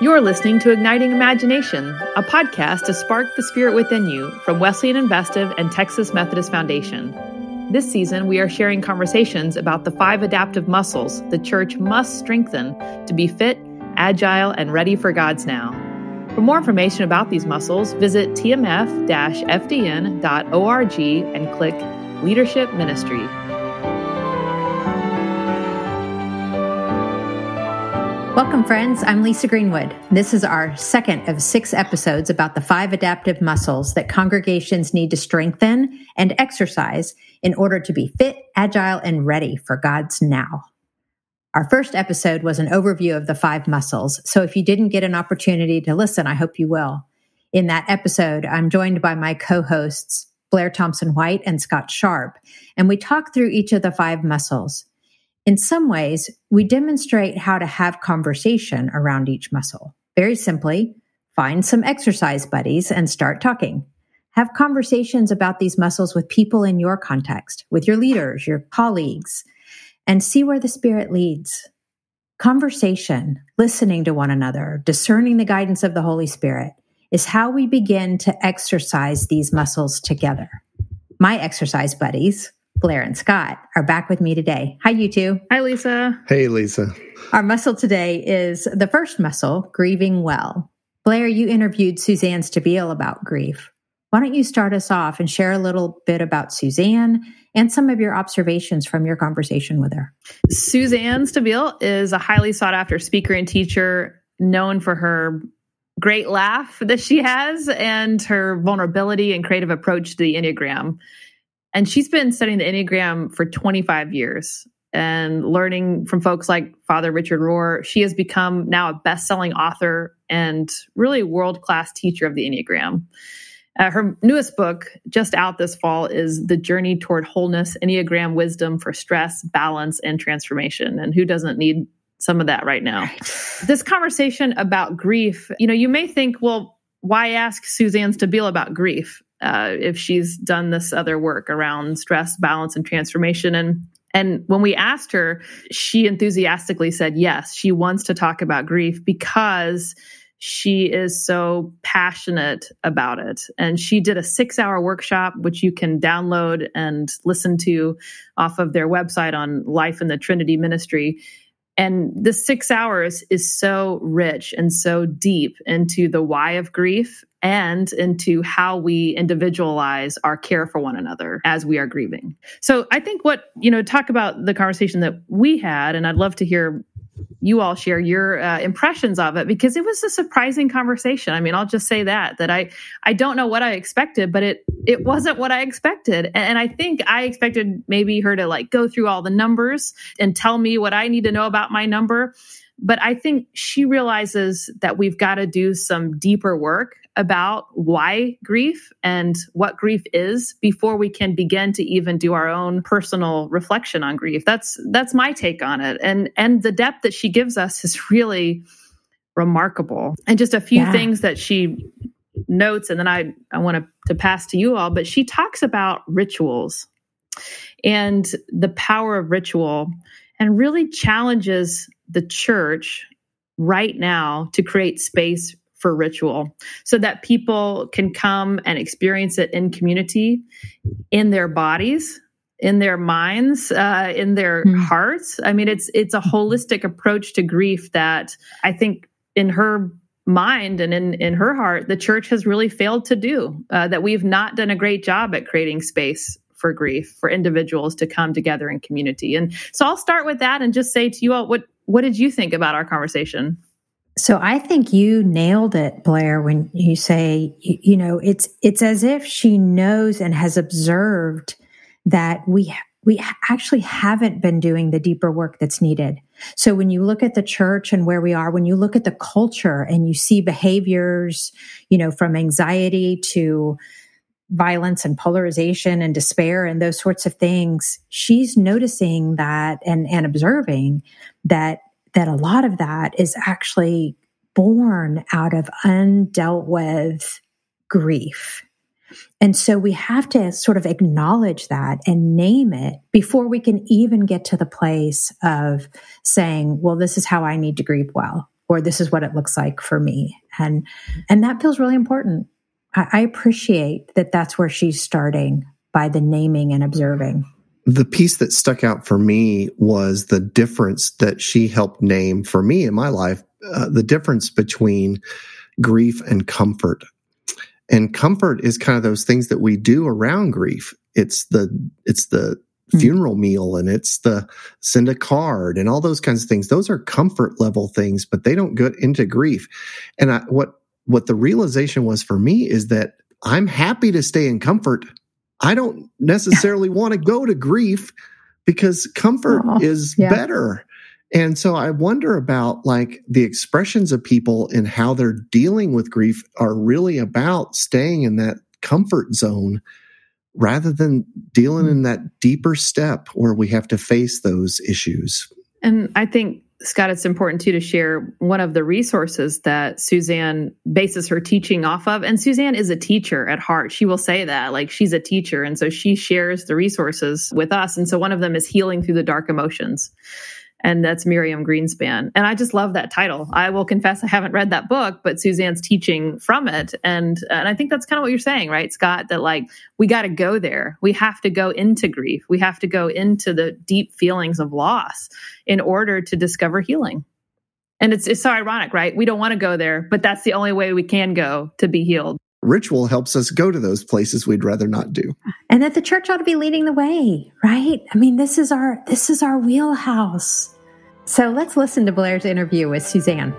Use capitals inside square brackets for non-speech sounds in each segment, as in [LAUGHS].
You're listening to Igniting Imagination, a podcast to spark the spirit within you from Wesleyan Investive and Texas Methodist Foundation. This season, we are sharing conversations about the five adaptive muscles the church must strengthen to be fit, agile, and ready for God's now. For more information about these muscles, visit tmf fdn.org and click Leadership Ministry. Welcome, friends. I'm Lisa Greenwood. This is our second of six episodes about the five adaptive muscles that congregations need to strengthen and exercise in order to be fit, agile, and ready for God's now. Our first episode was an overview of the five muscles. So if you didn't get an opportunity to listen, I hope you will. In that episode, I'm joined by my co hosts, Blair Thompson White and Scott Sharp, and we talk through each of the five muscles. In some ways, we demonstrate how to have conversation around each muscle. Very simply, find some exercise buddies and start talking. Have conversations about these muscles with people in your context, with your leaders, your colleagues, and see where the spirit leads. Conversation, listening to one another, discerning the guidance of the Holy Spirit is how we begin to exercise these muscles together. My exercise buddies, Blair and Scott are back with me today. Hi, you two. Hi, Lisa. Hey, Lisa. Our muscle today is the first muscle, grieving well. Blair, you interviewed Suzanne Stabile about grief. Why don't you start us off and share a little bit about Suzanne and some of your observations from your conversation with her? Suzanne Stabile is a highly sought after speaker and teacher known for her great laugh that she has and her vulnerability and creative approach to the Enneagram. And she's been studying the Enneagram for 25 years and learning from folks like Father Richard Rohr. She has become now a best selling author and really world class teacher of the Enneagram. Uh, her newest book, just out this fall, is The Journey Toward Wholeness Enneagram Wisdom for Stress, Balance, and Transformation. And who doesn't need some of that right now? Right. This conversation about grief, you know, you may think, well, why ask Suzanne Stabile about grief? Uh, if she's done this other work around stress, balance, and transformation. And and when we asked her, she enthusiastically said yes. She wants to talk about grief because she is so passionate about it. And she did a six hour workshop, which you can download and listen to off of their website on Life in the Trinity Ministry. And the six hours is so rich and so deep into the why of grief and into how we individualize our care for one another as we are grieving. So I think what, you know, talk about the conversation that we had, and I'd love to hear you all share your uh, impressions of it because it was a surprising conversation. I mean, I'll just say that that I I don't know what I expected, but it it wasn't what I expected, and, and I think I expected maybe her to like go through all the numbers and tell me what I need to know about my number. But I think she realizes that we've got to do some deeper work about why grief and what grief is before we can begin to even do our own personal reflection on grief. That's that's my take on it. And and the depth that she gives us is really remarkable. And just a few yeah. things that she notes and then I I want to, to pass to you all, but she talks about rituals and the power of ritual and really challenges the church right now to create space for ritual so that people can come and experience it in community, in their bodies, in their minds, uh, in their mm. hearts. I mean, it's it's a holistic approach to grief that I think in her mind and in in her heart, the church has really failed to do. Uh, that we've not done a great job at creating space for grief for individuals to come together in community. And so I'll start with that and just say to you all, what what did you think about our conversation? So I think you nailed it, Blair, when you say, you, you know, it's, it's as if she knows and has observed that we, we actually haven't been doing the deeper work that's needed. So when you look at the church and where we are, when you look at the culture and you see behaviors, you know, from anxiety to violence and polarization and despair and those sorts of things, she's noticing that and, and observing that that a lot of that is actually born out of undealt with grief. And so we have to sort of acknowledge that and name it before we can even get to the place of saying, well, this is how I need to grieve well. or this is what it looks like for me. And, and that feels really important. I, I appreciate that that's where she's starting by the naming and observing. The piece that stuck out for me was the difference that she helped name for me in my life, uh, the difference between grief and comfort. And comfort is kind of those things that we do around grief. It's the it's the mm. funeral meal and it's the send a card and all those kinds of things. Those are comfort level things, but they don't get into grief. And I, what what the realization was for me is that I'm happy to stay in comfort. I don't [LAUGHS] necessarily want to go to grief because comfort is yeah. better. And so I wonder about like the expressions of people and how they're dealing with grief are really about staying in that comfort zone rather than dealing hmm. in that deeper step where we have to face those issues. And I think Scott, it's important too to share one of the resources that Suzanne bases her teaching off of. And Suzanne is a teacher at heart. She will say that, like she's a teacher. And so she shares the resources with us. And so one of them is Healing Through the Dark Emotions and that's Miriam Greenspan. And I just love that title. I will confess I haven't read that book, but Suzanne's teaching from it. And and I think that's kind of what you're saying, right, Scott? That like we got to go there. We have to go into grief. We have to go into the deep feelings of loss in order to discover healing. And it's it's so ironic, right? We don't want to go there, but that's the only way we can go to be healed ritual helps us go to those places we'd rather not do. And that the church ought to be leading the way right? I mean this is our this is our wheelhouse. So let's listen to blair's interview with suzanne.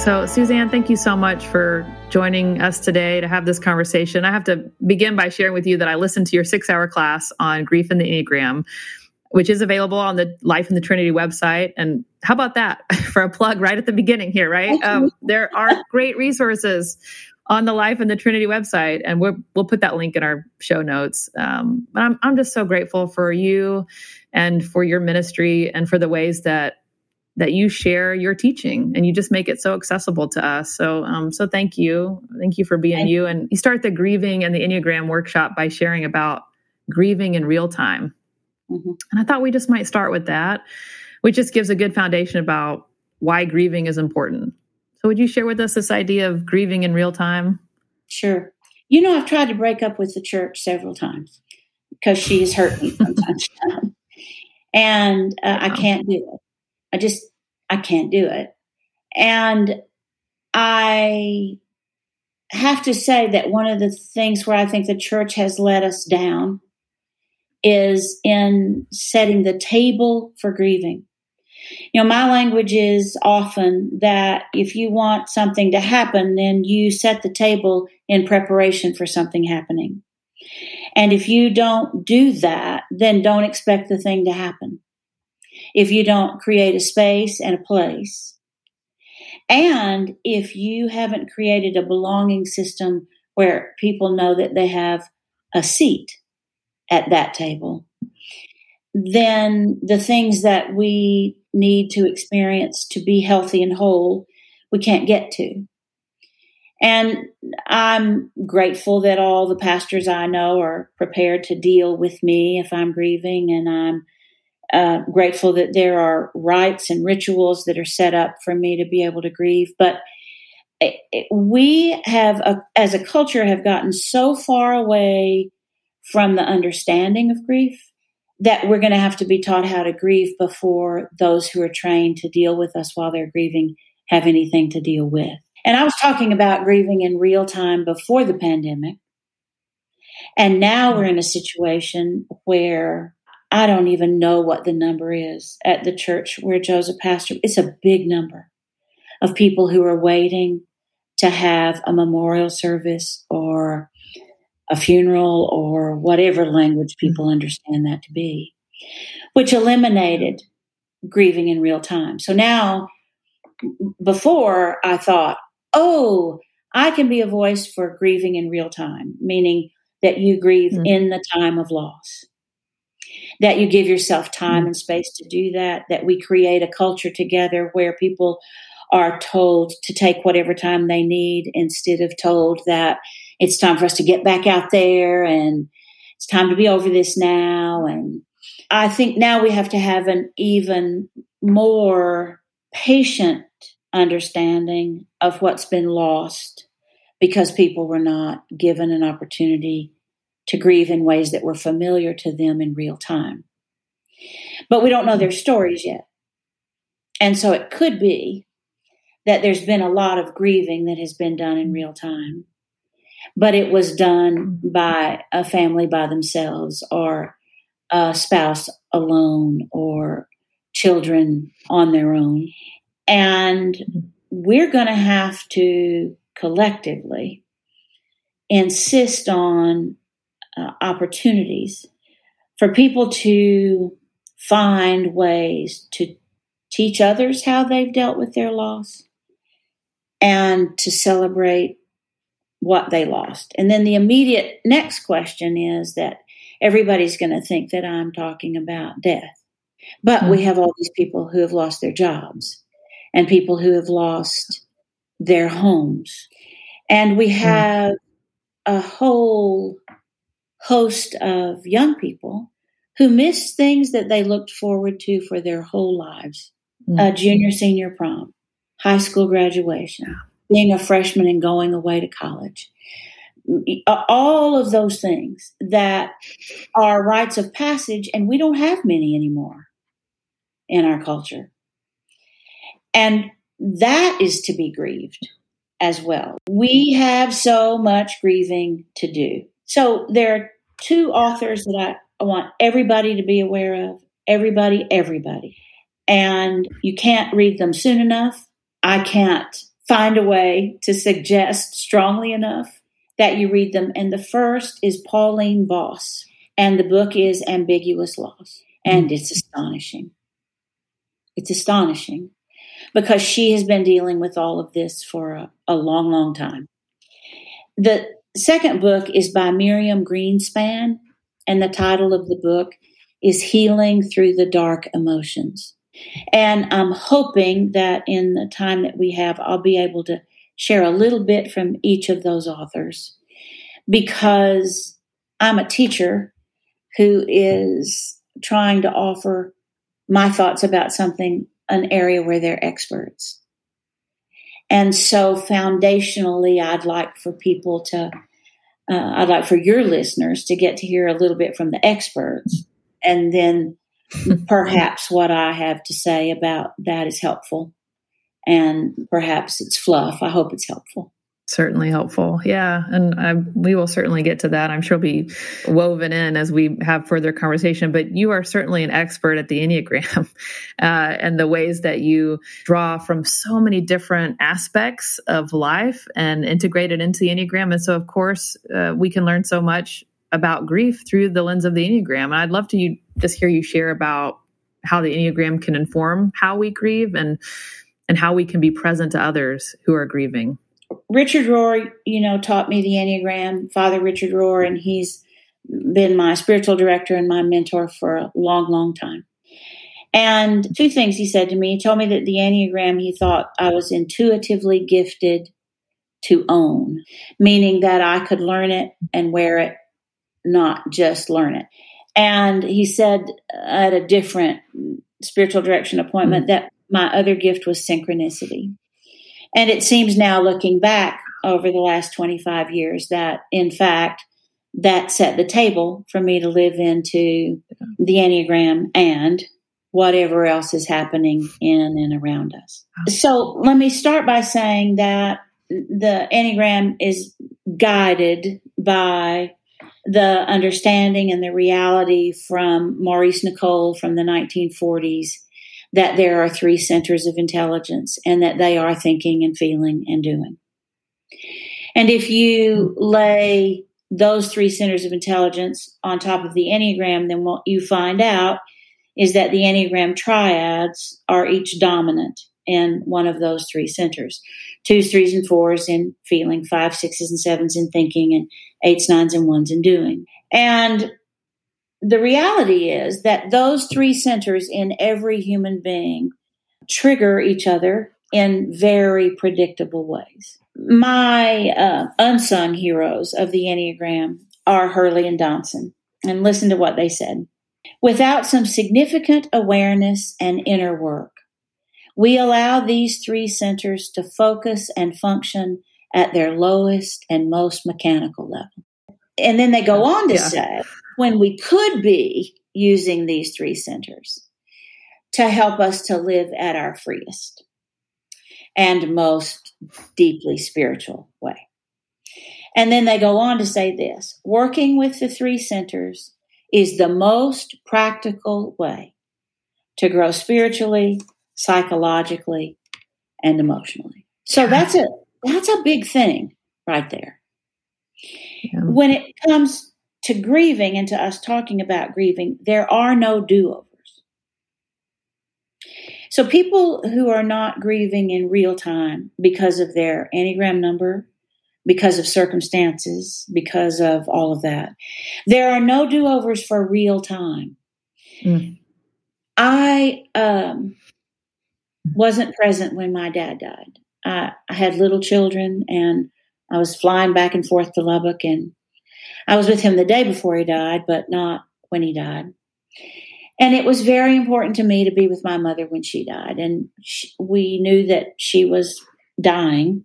So, Suzanne, thank you so much for joining us today to have this conversation. I have to begin by sharing with you that I listened to your six hour class on grief and the Enneagram, which is available on the Life in the Trinity website. And how about that [LAUGHS] for a plug right at the beginning here, right? Um, there are great resources on the Life in the Trinity website, and we'll we'll put that link in our show notes. Um, but I'm I'm just so grateful for you and for your ministry and for the ways that that you share your teaching and you just make it so accessible to us. So um, so thank you, thank you for being you. And you start the grieving and the Enneagram workshop by sharing about grieving in real time Mm-hmm. And I thought we just might start with that, which just gives a good foundation about why grieving is important. So, would you share with us this idea of grieving in real time? Sure. You know, I've tried to break up with the church several times because she has hurt me from time to [LAUGHS] time. And uh, I can't do it. I just, I can't do it. And I have to say that one of the things where I think the church has let us down is in setting the table for grieving. You know, my language is often that if you want something to happen, then you set the table in preparation for something happening. And if you don't do that, then don't expect the thing to happen. If you don't create a space and a place, and if you haven't created a belonging system where people know that they have a seat at that table, then the things that we need to experience to be healthy and whole, we can't get to. And I'm grateful that all the pastors I know are prepared to deal with me if I'm grieving, and I'm uh, grateful that there are rites and rituals that are set up for me to be able to grieve. But it, it, we have, a, as a culture, have gotten so far away from the understanding of grief that we're going to have to be taught how to grieve before those who are trained to deal with us while they're grieving have anything to deal with. And I was talking about grieving in real time before the pandemic. And now we're in a situation where I don't even know what the number is at the church where Joseph pastor. It's a big number of people who are waiting to have a memorial service or a funeral or whatever language people understand that to be, which eliminated grieving in real time. So now, before I thought, oh, I can be a voice for grieving in real time, meaning that you grieve mm-hmm. in the time of loss, that you give yourself time mm-hmm. and space to do that, that we create a culture together where people are told to take whatever time they need instead of told that it's time for us to get back out there and it's time to be over this now and I think now we have to have an even more patient understanding of what's been lost because people were not given an opportunity to grieve in ways that were familiar to them in real time. But we don't know their stories yet. And so it could be that there's been a lot of grieving that has been done in real time, but it was done by a family by themselves or a spouse alone or children on their own. And we're going to have to collectively insist on uh, opportunities for people to find ways to teach others how they've dealt with their loss and to celebrate what they lost. And then the immediate next question is that everybody's going to think that I'm talking about death. But mm-hmm. we have all these people who have lost their jobs and people who have lost their homes. And we mm-hmm. have mm-hmm. a whole host of young people who miss things that they looked forward to for their whole lives mm-hmm. a junior senior prom, high school graduation, being a freshman and going away to college. All of those things that are rites of passage, and we don't have many anymore in our culture. And that is to be grieved as well. We have so much grieving to do. So there are two authors that I want everybody to be aware of. Everybody, everybody. And you can't read them soon enough. I can't find a way to suggest strongly enough that you read them. And the first is Pauline Boss, and the book is Ambiguous Loss. And mm. it's astonishing. It's astonishing because she has been dealing with all of this for a, a long, long time. The second book is by Miriam Greenspan, and the title of the book is Healing Through the Dark Emotions. And I'm hoping that in the time that we have, I'll be able to share a little bit from each of those authors because I'm a teacher who is trying to offer my thoughts about something, an area where they're experts. And so, foundationally, I'd like for people to, uh, I'd like for your listeners to get to hear a little bit from the experts. And then [LAUGHS] perhaps what I have to say about that is helpful. And perhaps it's fluff. I hope it's helpful certainly helpful. Yeah, and I, we will certainly get to that. I'm sure will be woven in as we have further conversation. But you are certainly an expert at the Enneagram [LAUGHS] uh, and the ways that you draw from so many different aspects of life and integrate it into the Enneagram. And so, of course, uh, we can learn so much about grief through the lens of the Enneagram. And I'd love to you, just hear you share about how the Enneagram can inform how we grieve and and how we can be present to others who are grieving. Richard Rohr, you know, taught me the Enneagram, Father Richard Rohr, and he's been my spiritual director and my mentor for a long, long time. And two things he said to me. He told me that the Enneagram, he thought I was intuitively gifted to own, meaning that I could learn it and wear it, not just learn it. And he said at a different spiritual direction appointment mm-hmm. that my other gift was synchronicity. And it seems now, looking back over the last 25 years, that in fact, that set the table for me to live into the Enneagram and whatever else is happening in and around us. So let me start by saying that the Enneagram is guided by the understanding and the reality from Maurice Nicoll from the 1940s that there are three centers of intelligence and that they are thinking and feeling and doing. And if you lay those three centers of intelligence on top of the Enneagram, then what you find out is that the Enneagram triads are each dominant in one of those three centers twos, threes, and fours in feeling, five, sixes, and sevens in thinking, and eights, nines, and ones in doing. And the reality is that those three centers in every human being trigger each other in very predictable ways. My uh, unsung heroes of the Enneagram are Hurley and Dobson. And listen to what they said. Without some significant awareness and inner work, we allow these three centers to focus and function at their lowest and most mechanical level. And then they go on to yeah. say, when we could be using these three centers to help us to live at our freest and most deeply spiritual way. And then they go on to say this working with the three centers is the most practical way to grow spiritually, psychologically, and emotionally. So that's a that's a big thing right there. Yeah. When it comes to grieving and to us talking about grieving, there are no do-overs. So people who are not grieving in real time because of their Enneagram number because of circumstances, because of all of that. There are no do overs for real time. Mm. I um, wasn't present when my dad died. I, I had little children and I was flying back and forth to Lubbock and I was with him the day before he died, but not when he died. And it was very important to me to be with my mother when she died. And she, we knew that she was dying.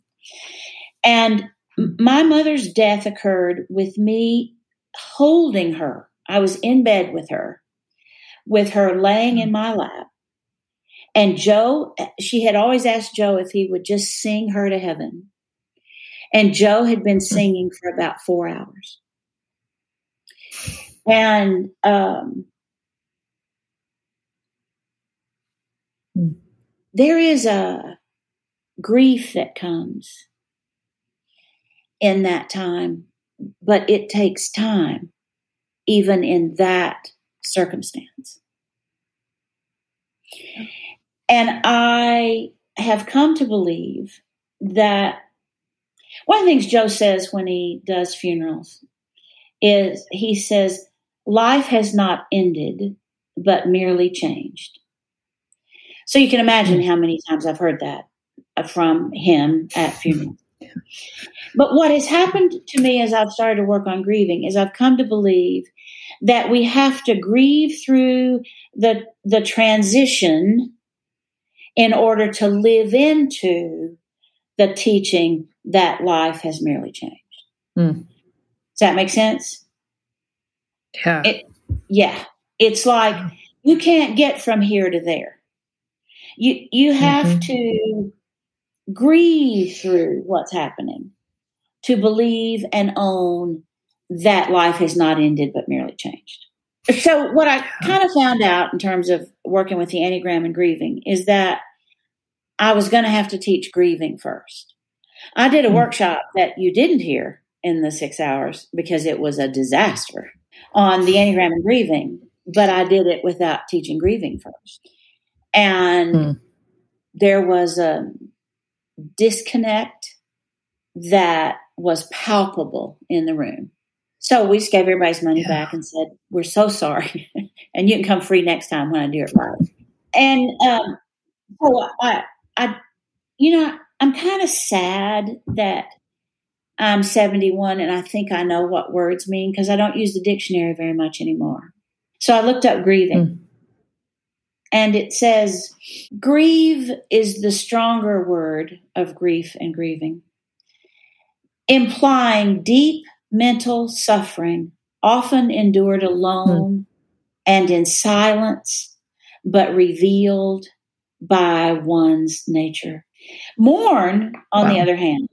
And my mother's death occurred with me holding her. I was in bed with her, with her laying in my lap. And Joe, she had always asked Joe if he would just sing her to heaven. And Joe had been singing for about four hours. And um, there is a grief that comes in that time, but it takes time, even in that circumstance. And I have come to believe that one of the things Joe says when he does funerals is he says, Life has not ended, but merely changed. So you can imagine hmm. how many times I've heard that from him at funerals. But what has happened to me as I've started to work on grieving is I've come to believe that we have to grieve through the the transition in order to live into the teaching that life has merely changed. Mm. Does that make sense? Yeah. It, yeah. It's like you can't get from here to there. You you have mm-hmm. to grieve through what's happening to believe and own that life has not ended but merely changed. So, what I kind of found out in terms of working with the Enneagram and grieving is that I was going to have to teach grieving first. I did a mm-hmm. workshop that you didn't hear in the six hours because it was a disaster on the Enneagram and grieving, but I did it without teaching grieving first. And mm. there was a disconnect that was palpable in the room. So we just gave everybody's money yeah. back and said, "We're so sorry, [LAUGHS] and you can come free next time when I do it right." And um, so I, I, you know, I'm kind of sad that I'm 71 and I think I know what words mean because I don't use the dictionary very much anymore. So I looked up grieving. Mm. And it says, grieve is the stronger word of grief and grieving implying deep mental suffering, often endured alone mm. and in silence, but revealed by one's nature. Mourn, on wow. the other hand,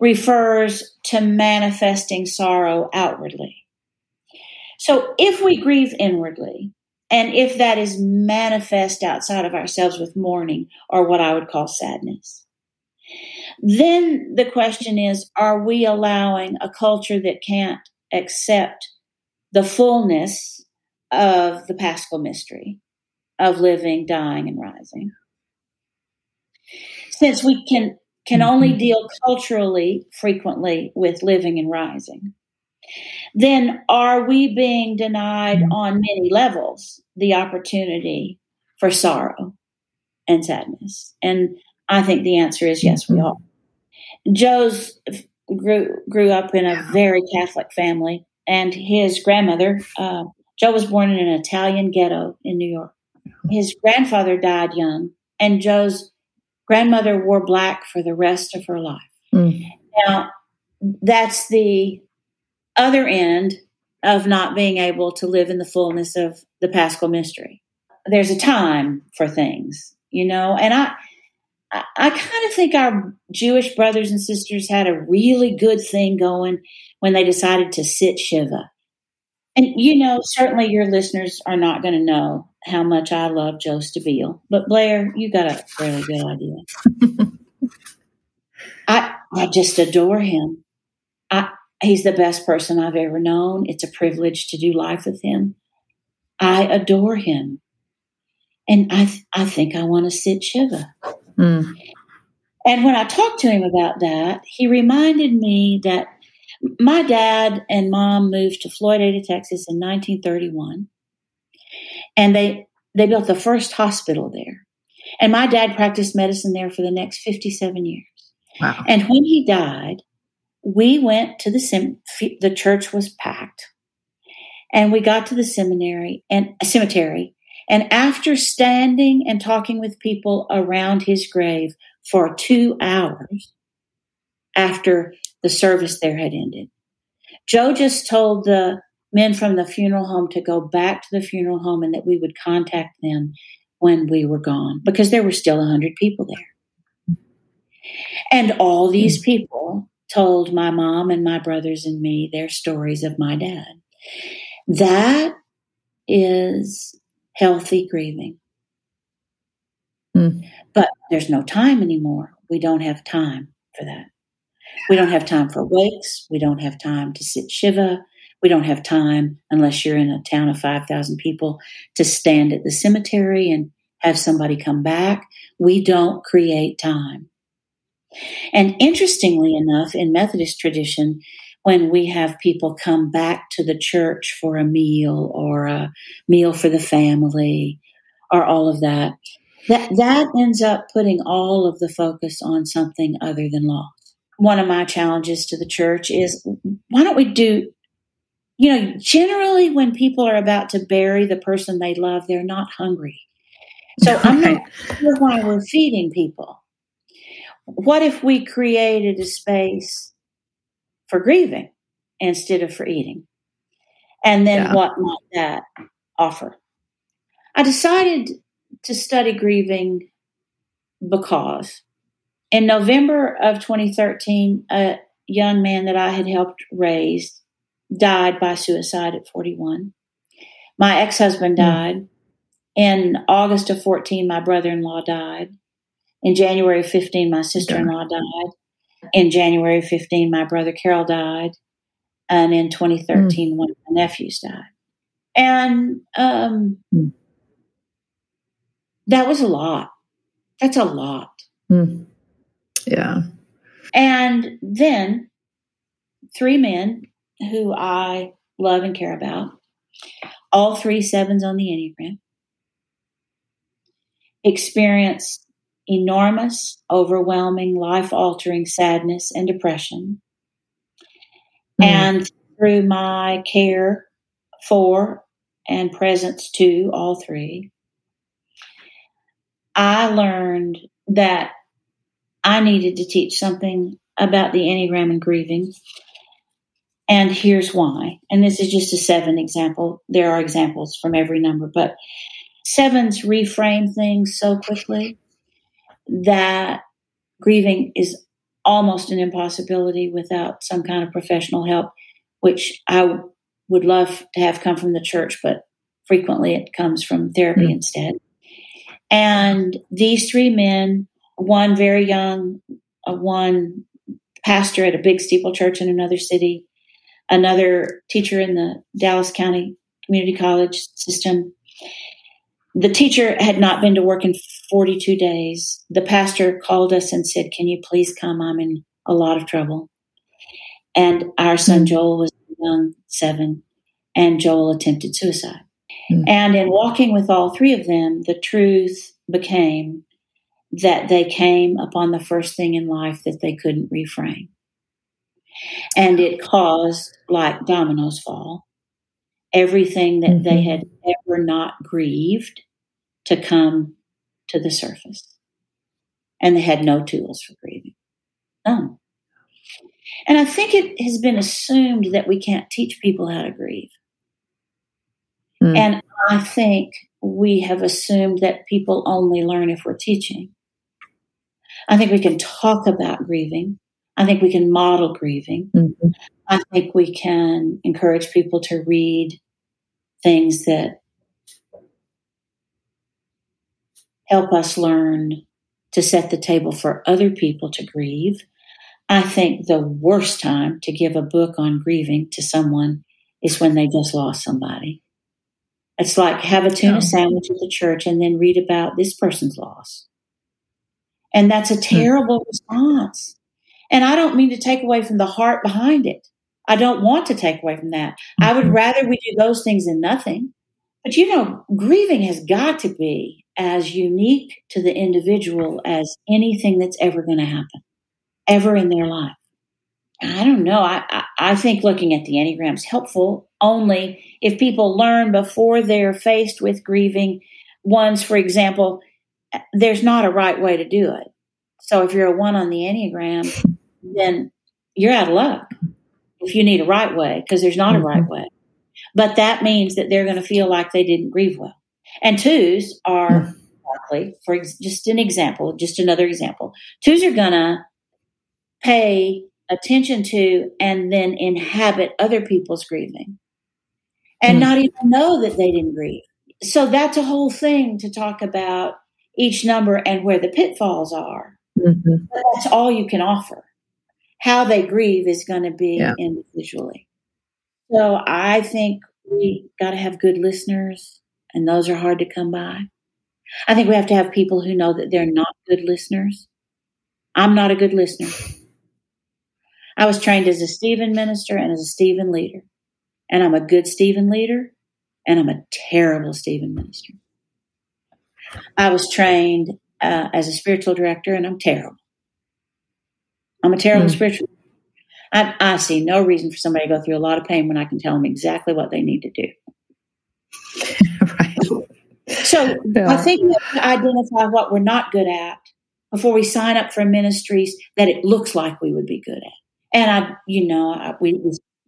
refers to manifesting sorrow outwardly. So if we grieve inwardly, and if that is manifest outside of ourselves with mourning or what I would call sadness, then the question is are we allowing a culture that can't accept the fullness of the paschal mystery of living, dying, and rising? Since we can can only mm-hmm. deal culturally frequently with living and rising, then are we being denied mm-hmm. on many levels the opportunity for sorrow and sadness? And I think the answer is yes, we mm-hmm. are. Joe's grew grew up in a very Catholic family, and his grandmother uh, Joe was born in an Italian ghetto in New York. His grandfather died young, and Joe's grandmother wore black for the rest of her life. Mm. Now, that's the other end of not being able to live in the fullness of the paschal mystery. There's a time for things, you know, and I I, I kind of think our Jewish brothers and sisters had a really good thing going when they decided to sit Shiva. And you know, certainly your listeners are not going to know how much I love Joe Stabile, but Blair, you got a really good idea. [LAUGHS] I I just adore him. I he's the best person I've ever known. It's a privilege to do life with him. I adore him. And I, th- I think I want to sit Shiva. Mm. And when I talked to him about that, he reminded me that my dad and mom moved to Floydada, Texas in 1931. And they, they built the first hospital there. And my dad practiced medicine there for the next 57 years. Wow. And when he died, we went to the sim- the church was packed. And we got to the seminary and cemetery and after standing and talking with people around his grave for two hours after the service there had ended, Joe just told the men from the funeral home to go back to the funeral home and that we would contact them when we were gone because there were still 100 people there. And all these people told my mom and my brothers and me their stories of my dad. That is healthy grieving. Mm. But there's no time anymore. We don't have time for that. We don't have time for wakes. We don't have time to sit Shiva. We don't have time, unless you're in a town of 5,000 people, to stand at the cemetery and have somebody come back. We don't create time. And interestingly enough, in Methodist tradition, when we have people come back to the church for a meal or a meal for the family or all of that, that, that ends up putting all of the focus on something other than loss. One of my challenges to the church is why don't we do, you know, generally when people are about to bury the person they love, they're not hungry. So I'm not sure why we're feeding people. What if we created a space for grieving instead of for eating. And then yeah. what might that offer? I decided to study grieving because in November of 2013, a young man that I had helped raise died by suicide at 41. My ex husband hmm. died. In August of 14, my brother in law died. In January 15, my sister in law died. In January 15, my brother Carol died. And in 2013, mm. one of my nephews died. And um, mm. that was a lot. That's a lot. Mm. Yeah. And then three men who I love and care about, all three sevens on the Enneagram, experienced enormous, overwhelming, life altering sadness and depression. Mm-hmm. And through my care for and presence to all three, I learned that I needed to teach something about the Enneagram and grieving. And here's why. And this is just a seven example. There are examples from every number, but sevens reframe things so quickly that grieving is almost an impossibility without some kind of professional help, which I would love to have come from the church, but frequently it comes from therapy mm-hmm. instead. And these three men, one very young, uh, one pastor at a big steeple church in another city, another teacher in the Dallas County Community College system, the teacher had not been to work in 42 days. The pastor called us and said, Can you please come? I'm in a lot of trouble. And our son mm-hmm. Joel was young, seven, and Joel attempted suicide. Mm-hmm. And in walking with all three of them, the truth became that they came upon the first thing in life that they couldn't reframe. And it caused, like dominoes fall, everything that mm-hmm. they had ever not grieved to come to the surface. And they had no tools for grieving. None. And I think it has been assumed that we can't teach people how to grieve. Mm. And I think we have assumed that people only learn if we're teaching. I think we can talk about grieving. I think we can model grieving. Mm-hmm. I think we can encourage people to read things that help us learn to set the table for other people to grieve. I think the worst time to give a book on grieving to someone is when they just lost somebody. It's like have a tuna sandwich at the church and then read about this person's loss. And that's a hmm. terrible response. And I don't mean to take away from the heart behind it. I don't want to take away from that. I would mm-hmm. rather we do those things than nothing. But you know, grieving has got to be as unique to the individual as anything that's ever going to happen, ever in their life. I don't know. I, I, I think looking at the Enneagram is helpful only if people learn before they're faced with grieving. Ones, for example, there's not a right way to do it. So if you're a one on the Enneagram, then you're out of luck if you need a right way, because there's not mm-hmm. a right mm-hmm. way. But that means that they're going to feel like they didn't grieve well. And twos are mm-hmm. likely, for ex- just an example, just another example, twos are going to pay attention to and then inhabit other people's grieving and mm-hmm. not even know that they didn't grieve. So that's a whole thing to talk about each number and where the pitfalls are. Mm-hmm. that's all you can offer. How they grieve is going to be yeah. individually. So I think we got to have good listeners, and those are hard to come by. I think we have to have people who know that they're not good listeners. I'm not a good listener. I was trained as a Stephen minister and as a Stephen leader. And I'm a good Stephen leader, and I'm a terrible Stephen minister. I was trained uh, as a spiritual director, and I'm terrible. I'm a terrible mm. spiritual. I, I see no reason for somebody to go through a lot of pain when I can tell them exactly what they need to do. [LAUGHS] right. So yeah. I think we have to identify what we're not good at before we sign up for ministries that it looks like we would be good at. And I, you know, I, we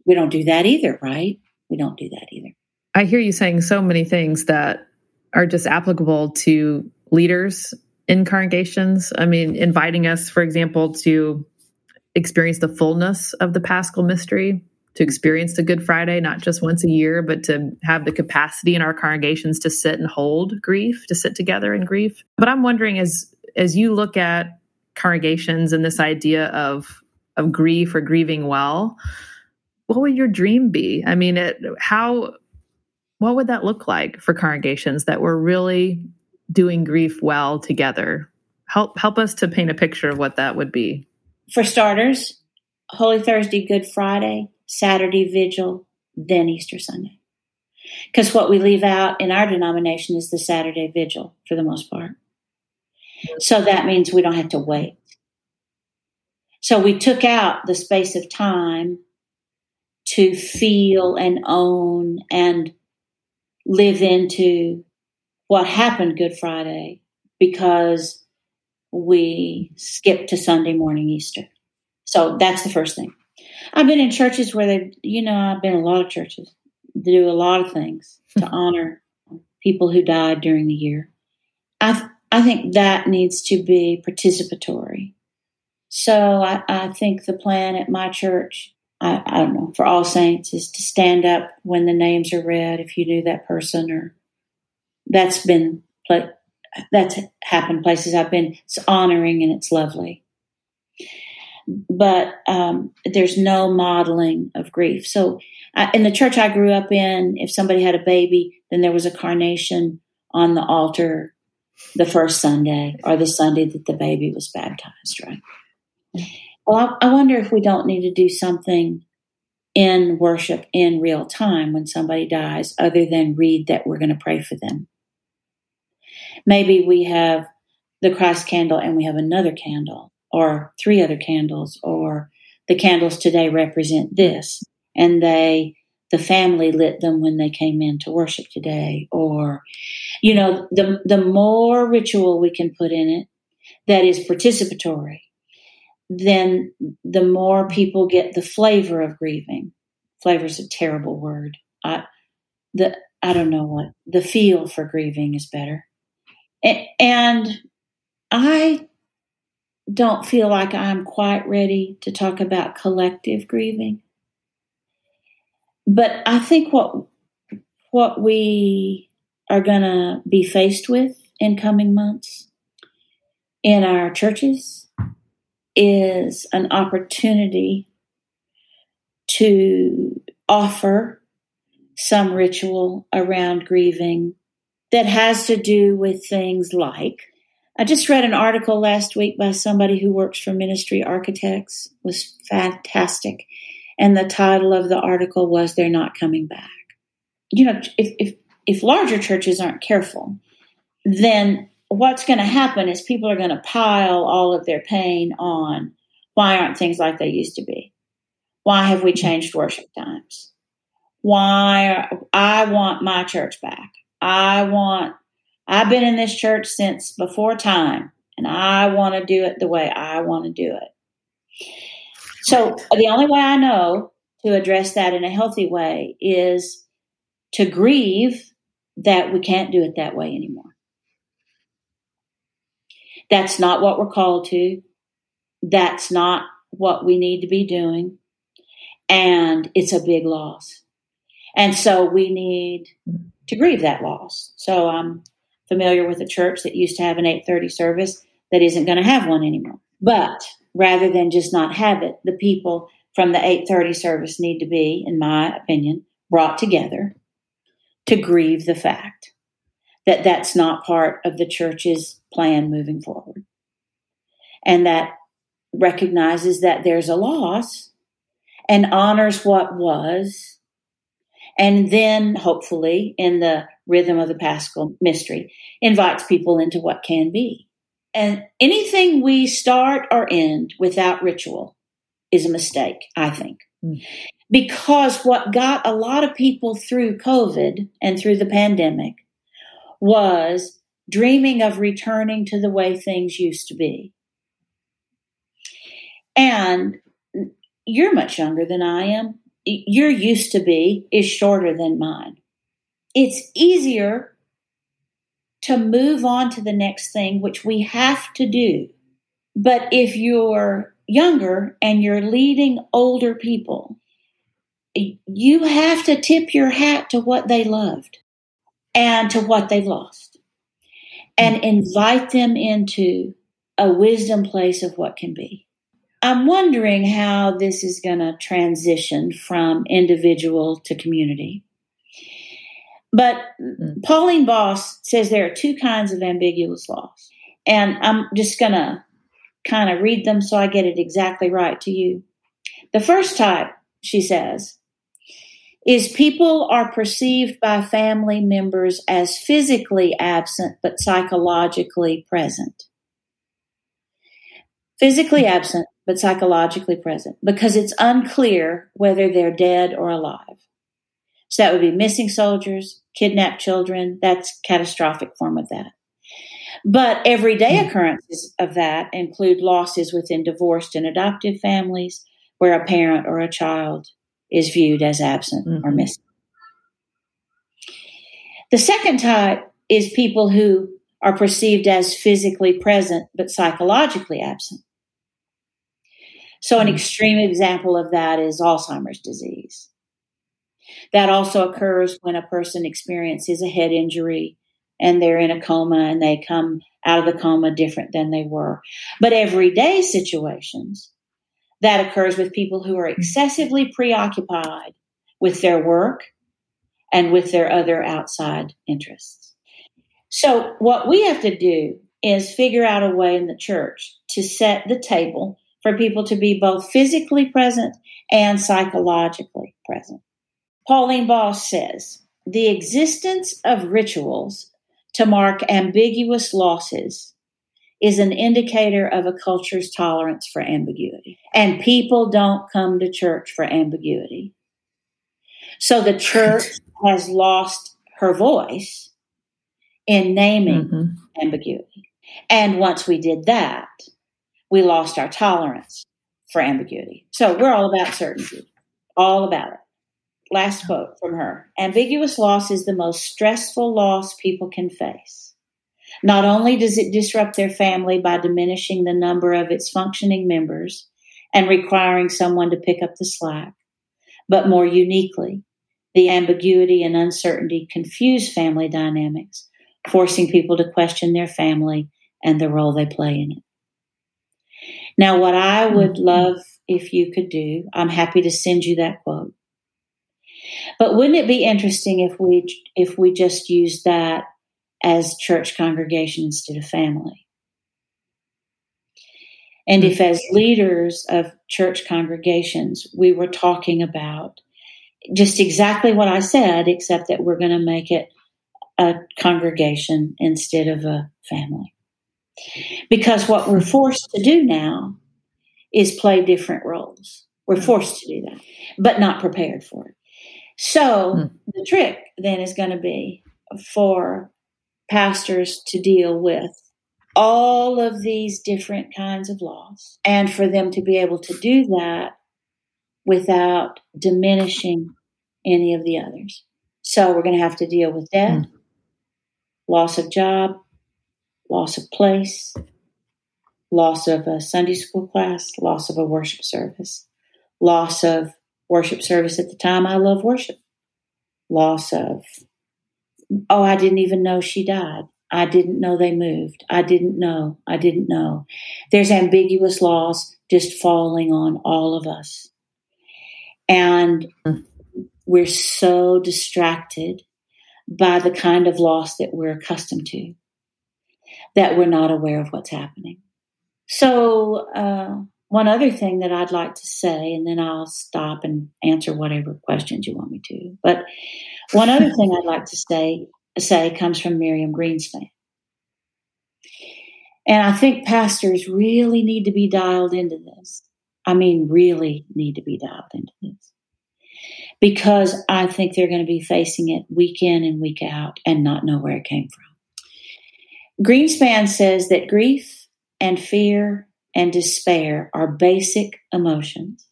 we don't do that either, right? We don't do that either. I hear you saying so many things that are just applicable to leaders in congregations. I mean, inviting us, for example, to experience the fullness of the Paschal mystery, to experience the Good Friday, not just once a year, but to have the capacity in our congregations to sit and hold grief, to sit together in grief. But I'm wondering, as as you look at congregations and this idea of of grief or grieving well, what would your dream be? I mean, it, how what would that look like for congregations that were really doing grief well together? Help help us to paint a picture of what that would be. For starters, Holy Thursday, Good Friday, Saturday Vigil, then Easter Sunday. Because what we leave out in our denomination is the Saturday Vigil for the most part. So that means we don't have to wait. So we took out the space of time to feel and own and live into what happened Good Friday because we skip to Sunday morning Easter. So that's the first thing. I've been in churches where they, you know, I've been in a lot of churches do a lot of things [LAUGHS] to honor people who died during the year. I I think that needs to be participatory. So I, I think the plan at my church, I, I don't know, for all saints is to stand up when the names are read if you knew that person or that's been that's happened places I've been. It's honoring and it's lovely, but um, there's no modeling of grief. So uh, in the church I grew up in, if somebody had a baby, then there was a carnation on the altar the first Sunday or the Sunday that the baby was baptized. Right. Well, I, I wonder if we don't need to do something in worship in real time when somebody dies, other than read that we're going to pray for them maybe we have the Christ candle and we have another candle or three other candles or the candles today represent this and they the family lit them when they came in to worship today. Or you know the the more ritual we can put in it that is participatory then the more people get the flavor of grieving. Flavor is a terrible word. I the i don't know what the feel for grieving is better and i don't feel like i'm quite ready to talk about collective grieving. But I think what what we are going to be faced with in coming months in our churches is an opportunity to offer some ritual around grieving that has to do with things like I just read an article last week by somebody who works for Ministry Architects it was fantastic and the title of the article was "They're Not Coming Back." You know, if if if larger churches aren't careful, then what's going to happen is people are going to pile all of their pain on why aren't things like they used to be? Why have we changed worship times? Why I want my church back. I want I've been in this church since before time and I want to do it the way I want to do it. So the only way I know to address that in a healthy way is to grieve that we can't do it that way anymore. That's not what we're called to. That's not what we need to be doing. And it's a big loss. And so we need hmm. to grieve that loss. So I'm familiar with a church that used to have an 830 service that isn't going to have one anymore. But rather than just not have it. The people from the 8:30 service need to be, in my opinion, brought together to grieve the fact that that's not part of the church's plan moving forward. And that recognizes that there's a loss and honors what was and then hopefully in the rhythm of the paschal mystery invites people into what can be and anything we start or end without ritual is a mistake, I think. Mm. Because what got a lot of people through COVID and through the pandemic was dreaming of returning to the way things used to be. And you're much younger than I am. Your used to be is shorter than mine. It's easier to move on to the next thing, which we have to do. But if you're younger and you're leading older people, you have to tip your hat to what they loved and to what they've lost and invite them into a wisdom place of what can be. I'm wondering how this is going to transition from individual to community. But mm. Pauline Boss says there are two kinds of ambiguous loss. And I'm just going to kind of read them so I get it exactly right to you. The first type, she says, is people are perceived by family members as physically absent but psychologically present. Physically absent but psychologically present because it's unclear whether they're dead or alive. So that would be missing soldiers, kidnapped children. That's catastrophic form of that. But everyday mm-hmm. occurrences of that include losses within divorced and adoptive families where a parent or a child is viewed as absent mm-hmm. or missing. The second type is people who are perceived as physically present but psychologically absent. So, an mm-hmm. extreme example of that is Alzheimer's disease. That also occurs when a person experiences a head injury and they're in a coma and they come out of the coma different than they were. But everyday situations, that occurs with people who are excessively preoccupied with their work and with their other outside interests. So, what we have to do is figure out a way in the church to set the table for people to be both physically present and psychologically present. Pauline Boss says the existence of rituals to mark ambiguous losses is an indicator of a culture's tolerance for ambiguity. And people don't come to church for ambiguity. So the church [LAUGHS] has lost her voice in naming mm-hmm. ambiguity. And once we did that, we lost our tolerance for ambiguity. So we're all about certainty, all about it. Last quote from her Ambiguous loss is the most stressful loss people can face. Not only does it disrupt their family by diminishing the number of its functioning members and requiring someone to pick up the slack, but more uniquely, the ambiguity and uncertainty confuse family dynamics, forcing people to question their family and the role they play in it. Now, what I would mm-hmm. love if you could do, I'm happy to send you that quote. But wouldn't it be interesting if we if we just used that as church congregation instead of family? And if as leaders of church congregations we were talking about just exactly what I said, except that we're going to make it a congregation instead of a family. Because what we're forced to do now is play different roles. We're forced to do that, but not prepared for it. So hmm. the trick then is going to be for pastors to deal with all of these different kinds of laws and for them to be able to do that without diminishing any of the others. So we're going to have to deal with death, mm. loss of job, loss of place, loss of a Sunday school class, loss of a worship service, loss of worship service at the time I love worship, loss of, oh, I didn't even know she died. I didn't know they moved. I didn't know. I didn't know. There's ambiguous loss just falling on all of us. And we're so distracted by the kind of loss that we're accustomed to that we're not aware of what's happening. So, uh, one other thing that I'd like to say, and then I'll stop and answer whatever questions you want me to. But one other thing I'd like to say say comes from Miriam Greenspan. And I think pastors really need to be dialed into this. I mean, really need to be dialed into this. Because I think they're going to be facing it week in and week out and not know where it came from. Greenspan says that grief and fear and despair are basic emotions.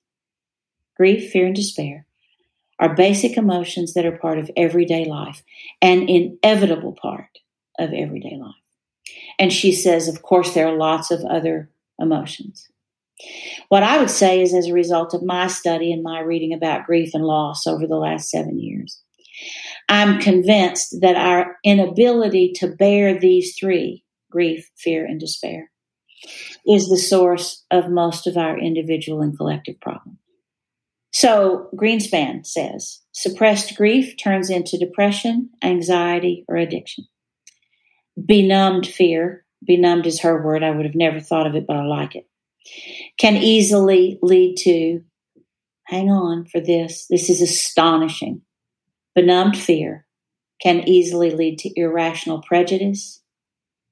Grief, fear, and despair are basic emotions that are part of everyday life, an inevitable part of everyday life. And she says, of course, there are lots of other emotions. What I would say is, as a result of my study and my reading about grief and loss over the last seven years, I'm convinced that our inability to bear these three grief, fear, and despair is the source of most of our individual and collective problems. So, Greenspan says suppressed grief turns into depression, anxiety, or addiction. Benumbed fear, benumbed is her word, I would have never thought of it, but I like it, can easily lead to, hang on for this, this is astonishing. Benumbed fear can easily lead to irrational prejudice,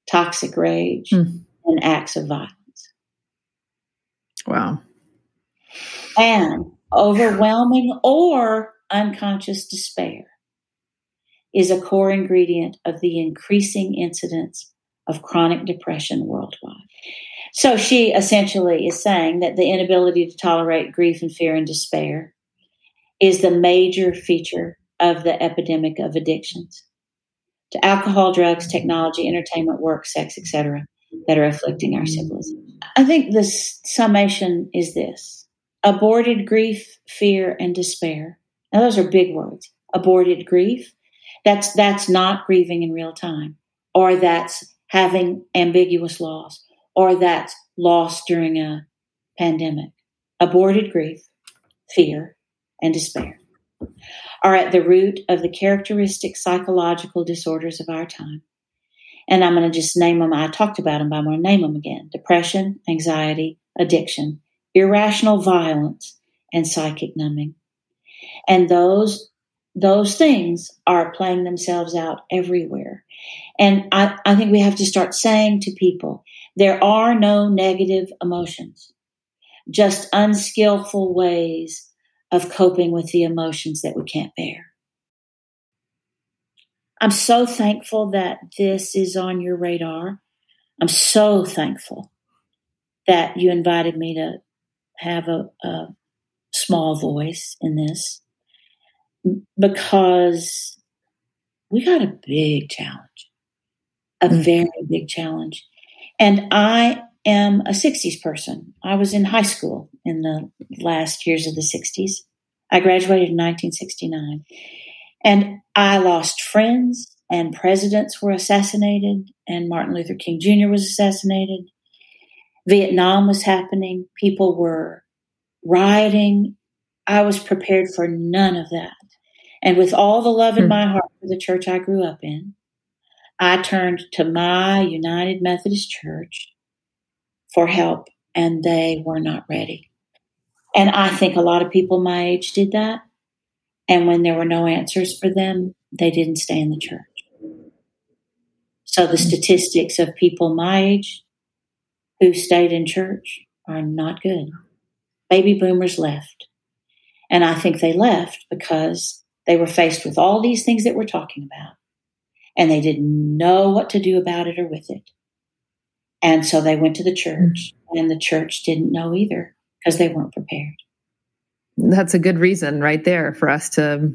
toxic rage, mm. and acts of violence. Wow. And overwhelming or unconscious despair is a core ingredient of the increasing incidence of chronic depression worldwide. So she essentially is saying that the inability to tolerate grief and fear and despair is the major feature of the epidemic of addictions to alcohol, drugs, technology, entertainment, work, sex, etc., that are afflicting our civilization. I think the summation is this aborted grief, fear, and despair. Now those are big words. Aborted grief, that's that's not grieving in real time, or that's having ambiguous loss, or that's loss during a pandemic. Aborted grief, fear, and despair are at the root of the characteristic psychological disorders of our time. And I'm going to just name them. I talked about them, but I'm going to name them again depression, anxiety, addiction, irrational violence, and psychic numbing. And those those things are playing themselves out everywhere. And I, I think we have to start saying to people there are no negative emotions, just unskillful ways of coping with the emotions that we can't bear. I'm so thankful that this is on your radar. I'm so thankful that you invited me to have a, a small voice in this because we got a big challenge, a mm-hmm. very big challenge. And I am a 60s person. I was in high school in the last years of the 60s. I graduated in 1969. And I lost friends, and presidents were assassinated, and Martin Luther King Jr. was assassinated. Vietnam was happening. People were rioting. I was prepared for none of that. And with all the love in hmm. my heart for the church I grew up in, I turned to my United Methodist Church for help, and they were not ready. And I think a lot of people my age did that. And when there were no answers for them, they didn't stay in the church. So the mm-hmm. statistics of people my age who stayed in church are not good. Baby boomers left. And I think they left because they were faced with all these things that we're talking about and they didn't know what to do about it or with it. And so they went to the church mm-hmm. and the church didn't know either because they weren't prepared. That's a good reason right there for us to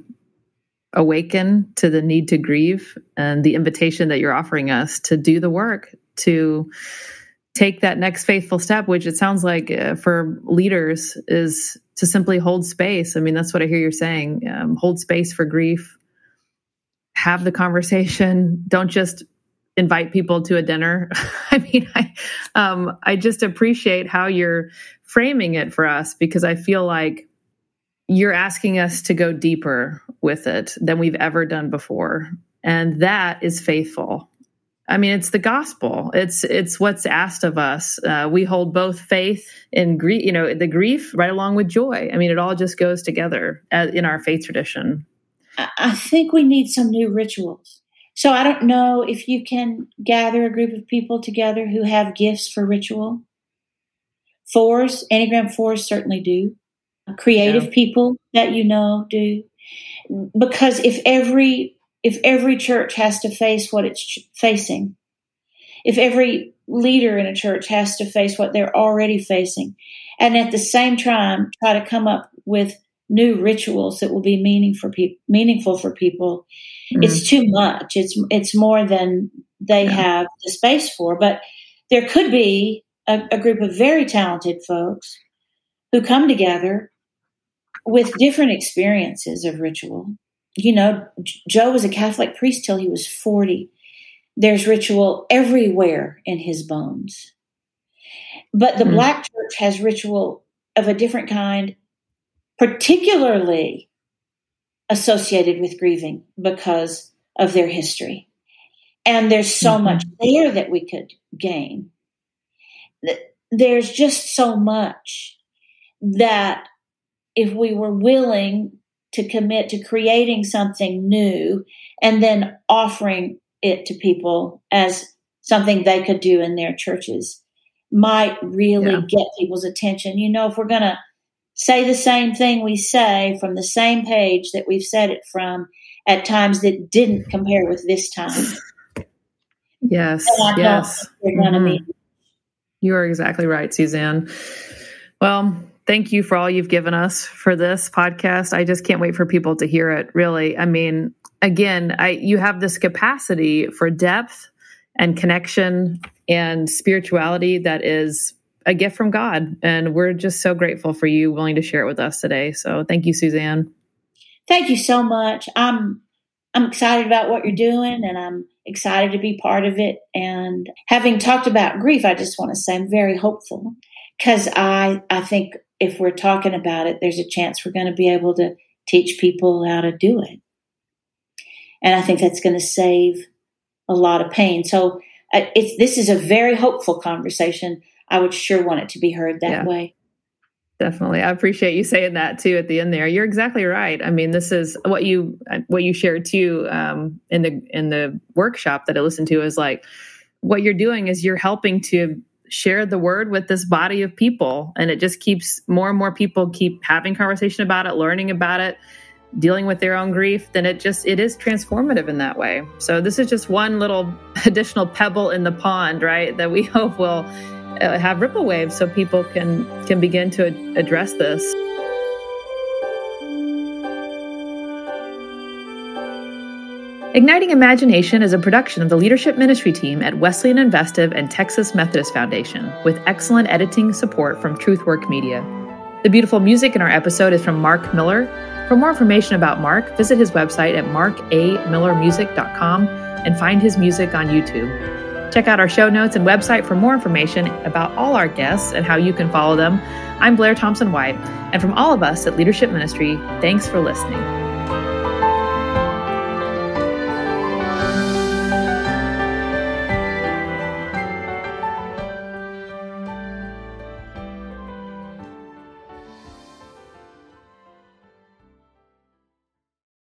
awaken to the need to grieve and the invitation that you're offering us to do the work to take that next faithful step which it sounds like uh, for leaders is to simply hold space. I mean that's what i hear you're saying um, hold space for grief. Have the conversation. Don't just invite people to a dinner. [LAUGHS] I mean i um, i just appreciate how you're framing it for us because i feel like you're asking us to go deeper with it than we've ever done before and that is faithful I mean, it's the gospel. It's it's what's asked of us. Uh, we hold both faith and grief. You know, the grief right along with joy. I mean, it all just goes together in our faith tradition. I think we need some new rituals. So I don't know if you can gather a group of people together who have gifts for ritual. Fours, Enneagram fours certainly do. Creative yeah. people that you know do. Because if every if every church has to face what it's facing, if every leader in a church has to face what they're already facing, and at the same time try to come up with new rituals that will be meaning for pe- meaningful for people, mm-hmm. it's too much. It's it's more than they yeah. have the space for. But there could be a, a group of very talented folks who come together with different experiences of ritual you know, Joe was a Catholic priest till he was 40. There's ritual everywhere in his bones. But the mm. Black church has ritual of a different kind, particularly associated with grieving because of their history. And there's so mm-hmm. much there that we could gain. There's just so much that if we were willing to commit to creating something new and then offering it to people as something they could do in their churches might really yeah. get people's attention. You know, if we're going to say the same thing we say from the same page that we've said it from at times that didn't compare with this time. Yes. Yes. Mm-hmm. You are exactly right, Suzanne. Well, thank you for all you've given us for this podcast. I just can't wait for people to hear it. Really, I mean, again, I you have this capacity for depth and connection and spirituality that is a gift from God, and we're just so grateful for you willing to share it with us today. So, thank you, Suzanne. Thank you so much. I'm I'm excited about what you're doing, and I'm excited to be part of it. And having talked about grief, I just want to say I'm very hopeful because I I think if we're talking about it, there's a chance we're going to be able to teach people how to do it. And I think that's going to save a lot of pain. So uh, it's, this is a very hopeful conversation. I would sure want it to be heard that yeah. way. Definitely. I appreciate you saying that too at the end there. You're exactly right. I mean, this is what you what you shared too um, in the in the workshop that I listened to is like what you're doing is you're helping to share the word with this body of people. And it just keeps more and more people keep having conversation about it, learning about it, dealing with their own grief, then it just it is transformative in that way. So this is just one little [LAUGHS] additional pebble in the pond, right? That we [LAUGHS] hope will Uh, have ripple waves so people can can begin to address this. Igniting Imagination is a production of the leadership ministry team at Wesleyan Investive and Texas Methodist Foundation, with excellent editing support from Truthwork Media. The beautiful music in our episode is from Mark Miller. For more information about Mark, visit his website at markamillermusic.com and find his music on YouTube. Check out our show notes and website for more information about all our guests and how you can follow them. I'm Blair Thompson White, and from all of us at Leadership Ministry, thanks for listening.